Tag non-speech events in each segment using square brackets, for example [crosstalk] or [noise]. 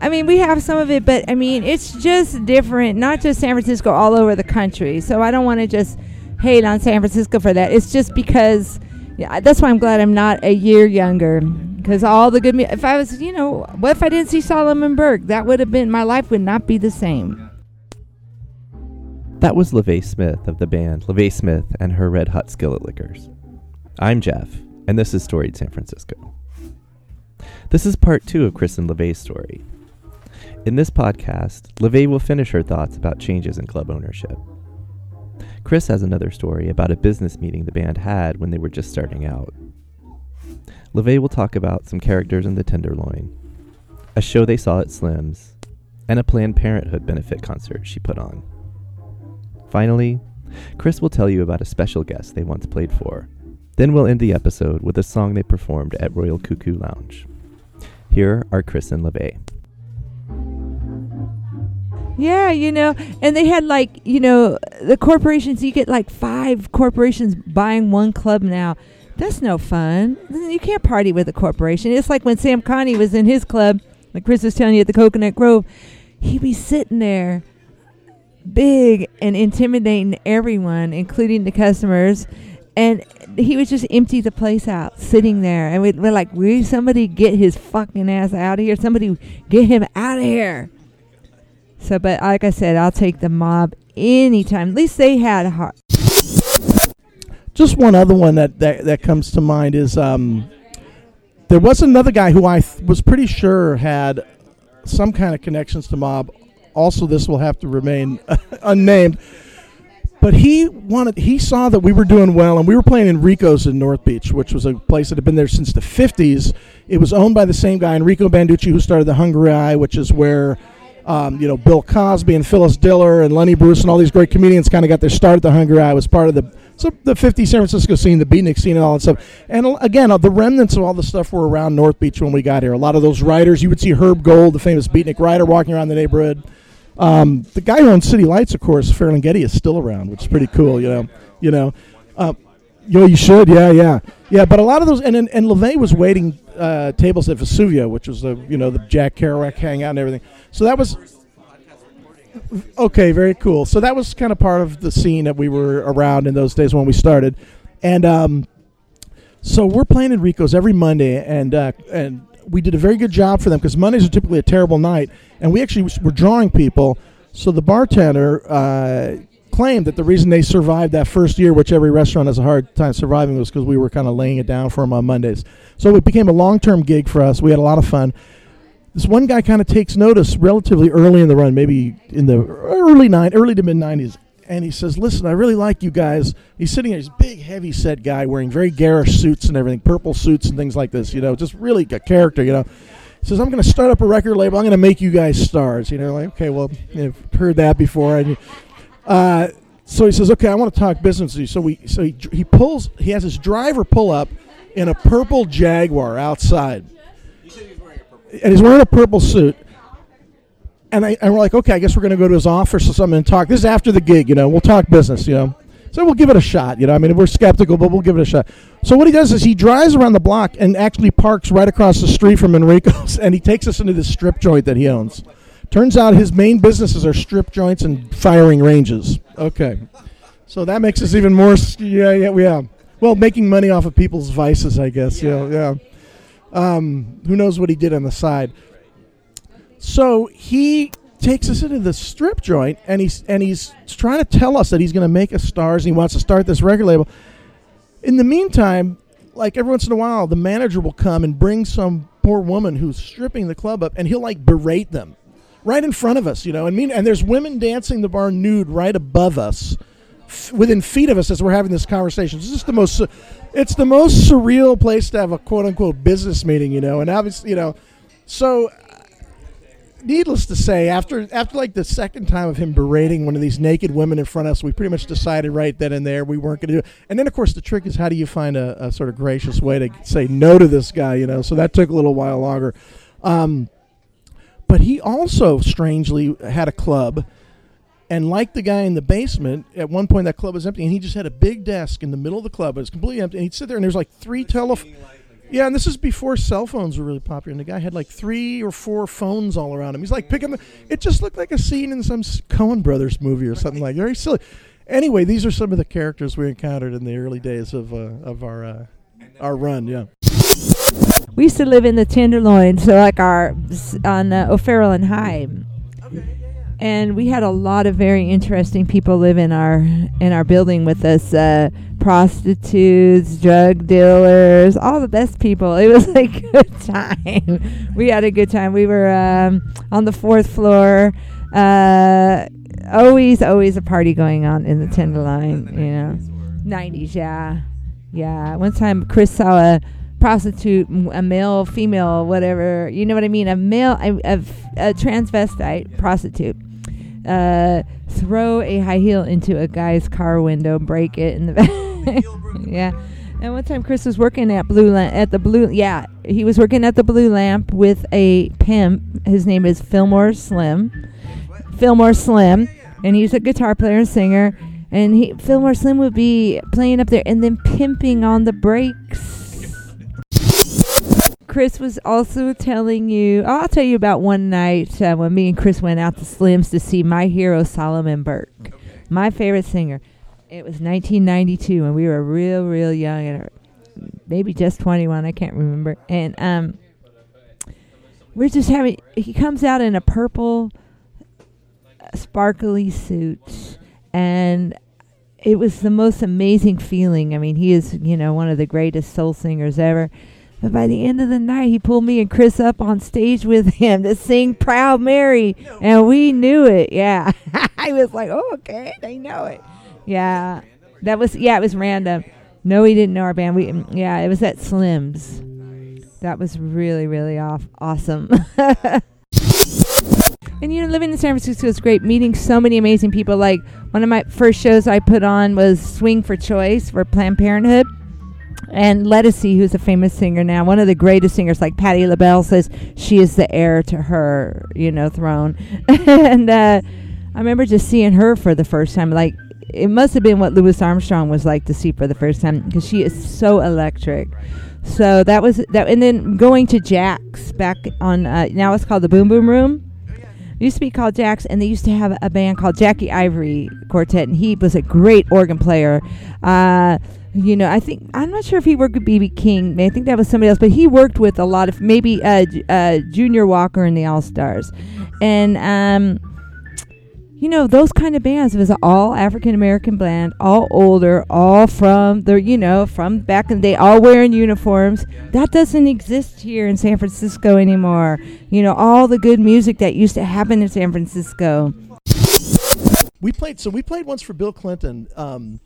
I mean, we have some of it, but I mean, it's just different. Not just San Francisco, all over the country. So I don't want to just hate on San Francisco for that. It's just because. Yeah, that's why I'm glad I'm not a year younger. Because all the good, mu- if I was, you know, what if I didn't see Solomon Burke? That would have been my life would not be the same. That was LeVay Smith of the band LeVay Smith and her Red Hot Skillet Lickers. I'm Jeff, and this is Storied San Francisco. This is part two of Chris and LeVay's story. In this podcast, LeVay will finish her thoughts about changes in club ownership. Chris has another story about a business meeting the band had when they were just starting out. LeVay will talk about some characters in the Tenderloin, a show they saw at Slim's, and a Planned Parenthood benefit concert she put on. Finally, Chris will tell you about a special guest they once played for. Then we'll end the episode with a song they performed at Royal Cuckoo Lounge. Here are Chris and LeVay. Yeah, you know, and they had like, you know, the corporations, you get like five corporations buying one club now. That's no fun. You can't party with a corporation. It's like when Sam Connie was in his club, like Chris was telling you at the Coconut Grove, he'd be sitting there big and intimidating everyone, including the customers. And he would just empty the place out, sitting there. And we'd, we're like, will somebody get his fucking ass out of here? Somebody get him out of here. So, but like I said, I'll take the mob anytime. At least they had a heart. Just one other one that, that, that comes to mind is um, there was another guy who I th- was pretty sure had some kind of connections to mob. Also, this will have to remain [laughs] unnamed. But he wanted. He saw that we were doing well, and we were playing in Rico's in North Beach, which was a place that had been there since the '50s. It was owned by the same guy, Enrico Banducci, who started the Hungry Eye, which is where um, you know Bill Cosby and Phyllis Diller and Lenny Bruce and all these great comedians kind of got their start at the Hungry Eye. Was part of the so the 50 San Francisco scene, the beatnik scene, and all that stuff. And again, uh, the remnants of all the stuff were around North Beach when we got here. A lot of those writers, you would see Herb Gold, the famous beatnik writer, walking around the neighborhood. Um, the guy who owns City Lights, of course, Ferlinghetti, is still around, which is pretty cool. You know, you know. Uh, yo, you should, yeah, yeah, yeah. But a lot of those, and and, and LeVay was waiting uh, tables at Vesuvio, which was the you know the Jack Kerouac hangout and everything. So that was okay, very cool. So that was kind of part of the scene that we were around in those days when we started, and um, so we're playing in Rico's every Monday, and uh, and we did a very good job for them because Mondays are typically a terrible night, and we actually were drawing people. So the bartender uh, claimed that the reason they survived that first year, which every restaurant has a hard time surviving, was because we were kind of laying it down for them on Mondays. So it became a long-term gig for us. We had a lot of fun this one guy kind of takes notice relatively early in the run, maybe in the early nine, early to mid nineties, and he says, "Listen, I really like you guys." He's sitting there, he's a big, heavy set guy wearing very garish suits and everything, purple suits and things like this. You know, just really a character. You know, he says, "I'm going to start up a record label. I'm going to make you guys stars." You know, like okay, well, I've heard that before, and uh, so he says, "Okay, I want to talk business with you." So we, so he, he pulls, he has his driver pull up in a purple Jaguar outside and he's wearing a purple suit. And, I, and we're like, okay, I guess we're going to go to his office or something and talk. This is after the gig, you know. We'll talk business, you know. So we'll give it a shot, you know. I mean, we're skeptical, but we'll give it a shot. So what he does is he drives around the block and actually parks right across the street from Enrico's, [laughs] and he takes us into this strip joint that he owns. Turns out his main businesses are strip joints and firing ranges. Okay, so that makes us even more. Yeah, yeah, yeah. Well, making money off of people's vices, I guess. Yeah, yeah. Um, who knows what he did on the side? So he takes us into the strip joint, and he's and he's trying to tell us that he's going to make us stars. And he wants to start this record label. In the meantime, like every once in a while, the manager will come and bring some poor woman who's stripping the club up, and he'll like berate them right in front of us, you know. And mean, and there's women dancing the bar nude right above us, f- within feet of us as we're having this conversation. It's just the most. It's the most surreal place to have a quote unquote business meeting, you know. And obviously, you know, so needless to say, after after like the second time of him berating one of these naked women in front of us, we pretty much decided right then and there we weren't going to do it. And then, of course, the trick is how do you find a, a, sort of gracious way to say no to this guy, you know? So that took a little while longer. Um, but he also strangely had a club. And like the guy in the basement, at one point that club was empty, and he just had a big desk in the middle of the club. It was completely empty. And he'd sit there, and there's like three telephones. Yeah, and this is before cell phones were really popular. And the guy had like three or four phones all around him. He's like picking. The, it just looked like a scene in some Coen Brothers movie or something like very silly. Anyway, these are some of the characters we encountered in the early days of uh, of our uh, our run. Yeah. We used to live in the Tenderloin, so like our on uh, O'Farrell and Hyde. And we had a lot of very interesting people live in our in our building with us. Uh, prostitutes, drug dealers, all the best people. It was [laughs] a good time. we had a good time. We were um, on the fourth floor. Uh, always, always a party going on in the Tenderloin. You know, [laughs] nineties. Yeah, yeah. One time, Chris saw a prostitute, a male, female, whatever. You know what I mean? A male, a, a, a transvestite prostitute uh, throw a high heel into a guy's car window, break it in the back. [laughs] yeah. And one time Chris was working at Blue Lamp at the Blue yeah, he was working at the Blue Lamp with a pimp. His name is Fillmore Slim. Fillmore Slim, and he's a guitar player and singer. And he Fillmore Slim would be playing up there and then pimping on the breaks Chris was also telling you, I'll tell you about one night uh, when me and Chris went out to Slim's to see my hero Solomon Burke, okay. my favorite singer. It was 1992, and we were real, real young, and maybe just 21. I can't remember. And um, we're just having. He comes out in a purple, uh, sparkly suit, and it was the most amazing feeling. I mean, he is, you know, one of the greatest soul singers ever. But by the end of the night, he pulled me and Chris up on stage with him to sing Proud Mary. And we knew it. Yeah. [laughs] I was like, oh, okay. They know it. Yeah. That was, yeah, it was random. No, he didn't know our band. We, yeah, it was at Slim's. That was really, really off, awesome. [laughs] and you know, living in San Francisco is great. Meeting so many amazing people. Like one of my first shows I put on was Swing for Choice for Planned Parenthood and Ledisi, who's a famous singer now, one of the greatest singers, like Patti LaBelle says, she is the heir to her, you know, throne. [laughs] and uh, I remember just seeing her for the first time. Like it must have been what Louis Armstrong was like to see for the first time because she is so electric. So that was that, and then going to Jack's back on uh, now it's called the Boom Boom Room. It used to be called Jack's, and they used to have a band called Jackie Ivory Quartet, and he was a great organ player. Uh, you know, I think I'm not sure if he worked with BB King. I think that was somebody else, but he worked with a lot of maybe uh, uh, Junior Walker and the All Stars, and um, you know those kind of bands. It was all African American band, all older, all from the you know from back in the day, all wearing uniforms. That doesn't exist here in San Francisco anymore. You know, all the good music that used to happen in San Francisco. We played. So we played once for Bill Clinton. Um,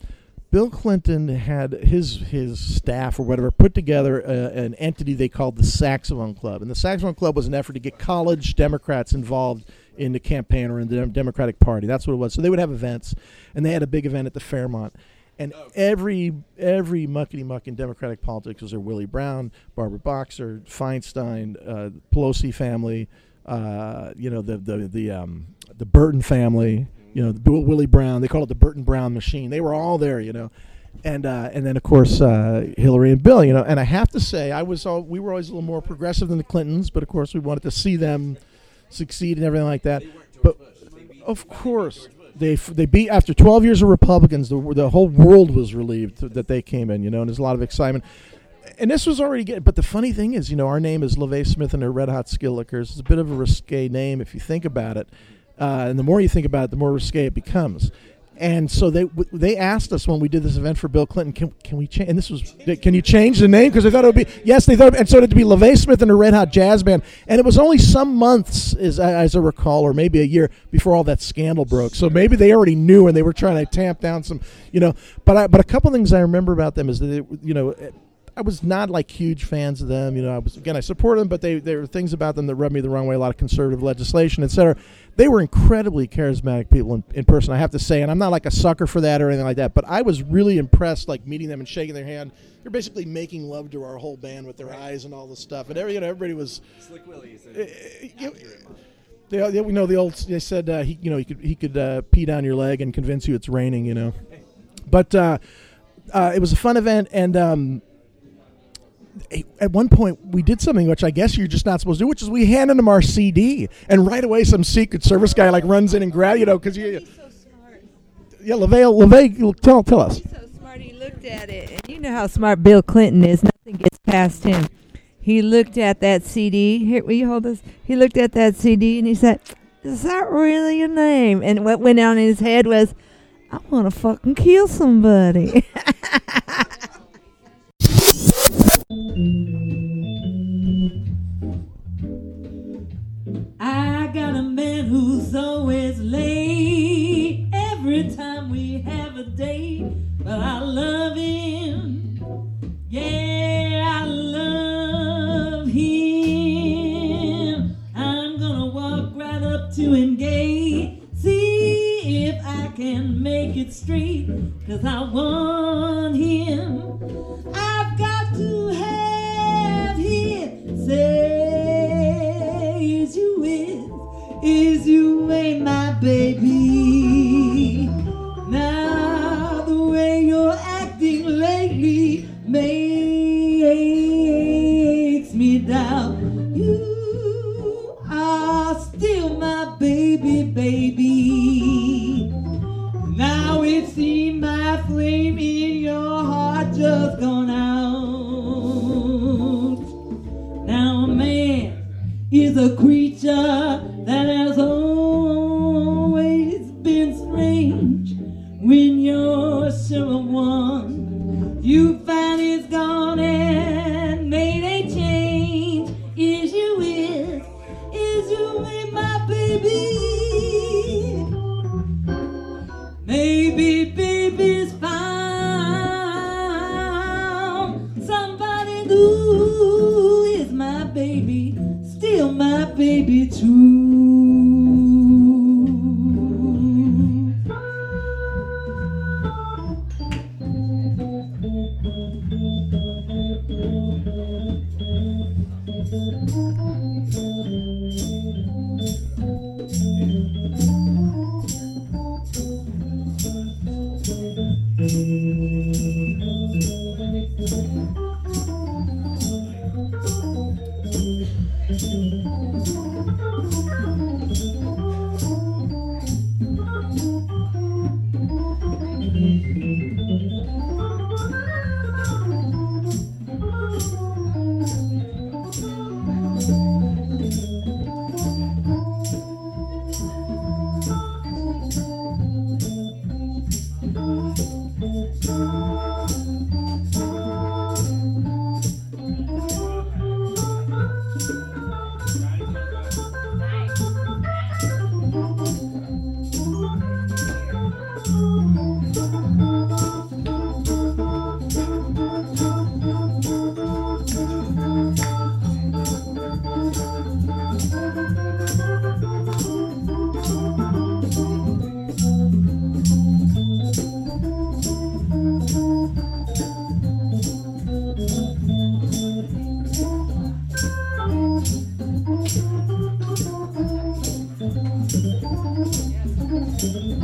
Bill Clinton had his his staff or whatever put together a, an entity they called the Saxophone Club, and the Saxophone Club was an effort to get college Democrats involved in the campaign or in the Democratic Party. That's what it was. So they would have events, and they had a big event at the Fairmont, and every every muckety muck in Democratic politics was there Willie Brown, Barbara Boxer, Feinstein, uh, Pelosi family, uh, you know the the the um, the Burton family you know, Willie Brown. They call it the Burton Brown machine. They were all there, you know, and uh, and then of course uh, Hillary and Bill, you know. And I have to say, I was all, we were always a little more progressive than the Clintons, but of course we wanted to see them succeed and everything like that. But of course. They, they beat after 12 years of Republicans. The, the whole world was relieved that they came in, you know, and there's a lot of excitement and this was already good. But the funny thing is, you know, our name is LeVay Smith and her Red Hot Skill Lickers. It's a bit of a risque name if you think about it. Uh, and the more you think about it, the more risque it becomes. And so they they asked us when we did this event for Bill Clinton, can, can we change? And this was, can you change the name? Because they thought it would be yes, they thought, and so it to be LeVay Smith and a Red Hot Jazz Band. And it was only some months, as as I recall, or maybe a year before all that scandal broke. So maybe they already knew, and they were trying to tamp down some, you know. But I, but a couple things I remember about them is that they, you know I was not like huge fans of them. You know, I was again I support them, but they there were things about them that rubbed me the wrong way. A lot of conservative legislation, etc. They were incredibly charismatic people in, in person. I have to say, and I'm not like a sucker for that or anything like that. But I was really impressed, like meeting them and shaking their hand. They're basically making love to our whole band with their right. eyes and all this stuff. And every, you know, everybody was slick. Uh, you, they, they, we know the old. They said uh, he, you know, he could he could uh, pee down your leg and convince you it's raining. You know, [laughs] but uh, uh, it was a fun event, and um, at one point we did something which I guess you're just not supposed to do, which is we handed him our CD, and right away some Secret Service guy like runs in and grabs you know because you. so smart. Yeah, LeVay, LeVay, tell tell us. He's so smart. He looked at it, and you know how smart Bill Clinton is. Nothing gets past him. He looked at that CD. Here, will you hold this? He looked at that CD and he said, "Is that really your name?" And what went on in his head was, "I want to fucking kill somebody." [laughs] I got a man who's always late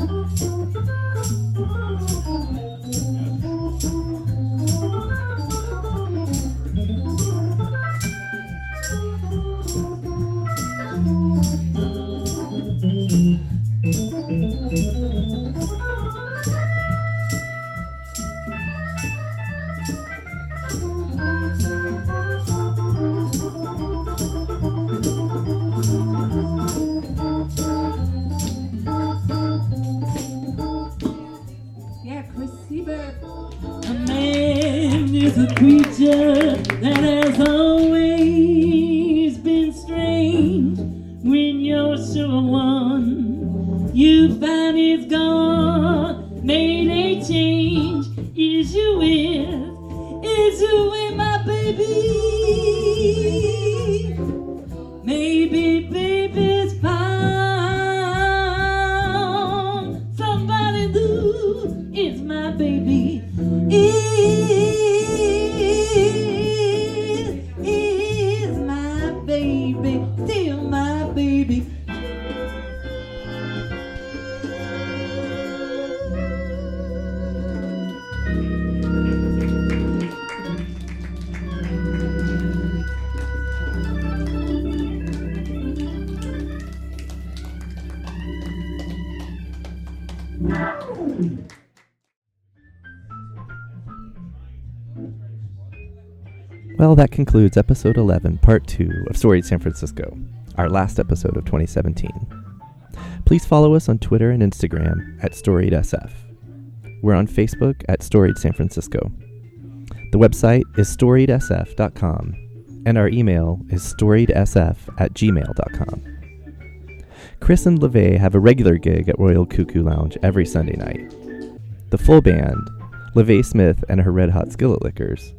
Thank you. baby is, is my baby, still my baby. Well, that concludes episode 11, part 2 of Storied San Francisco, our last episode of 2017. Please follow us on Twitter and Instagram at StoriedSF. We're on Facebook at Storied San Francisco. The website is storiedsf.com, and our email is storiedsf at gmail.com. Chris and LeVay have a regular gig at Royal Cuckoo Lounge every Sunday night. The full band, LeVay Smith and her Red Hot Skillet Lickers,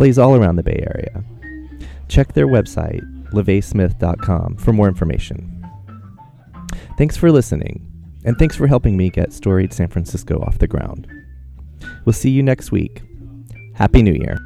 plays all around the Bay Area. Check their website, levaysmith.com, for more information. Thanks for listening, and thanks for helping me get Storied San Francisco off the ground. We'll see you next week. Happy New Year.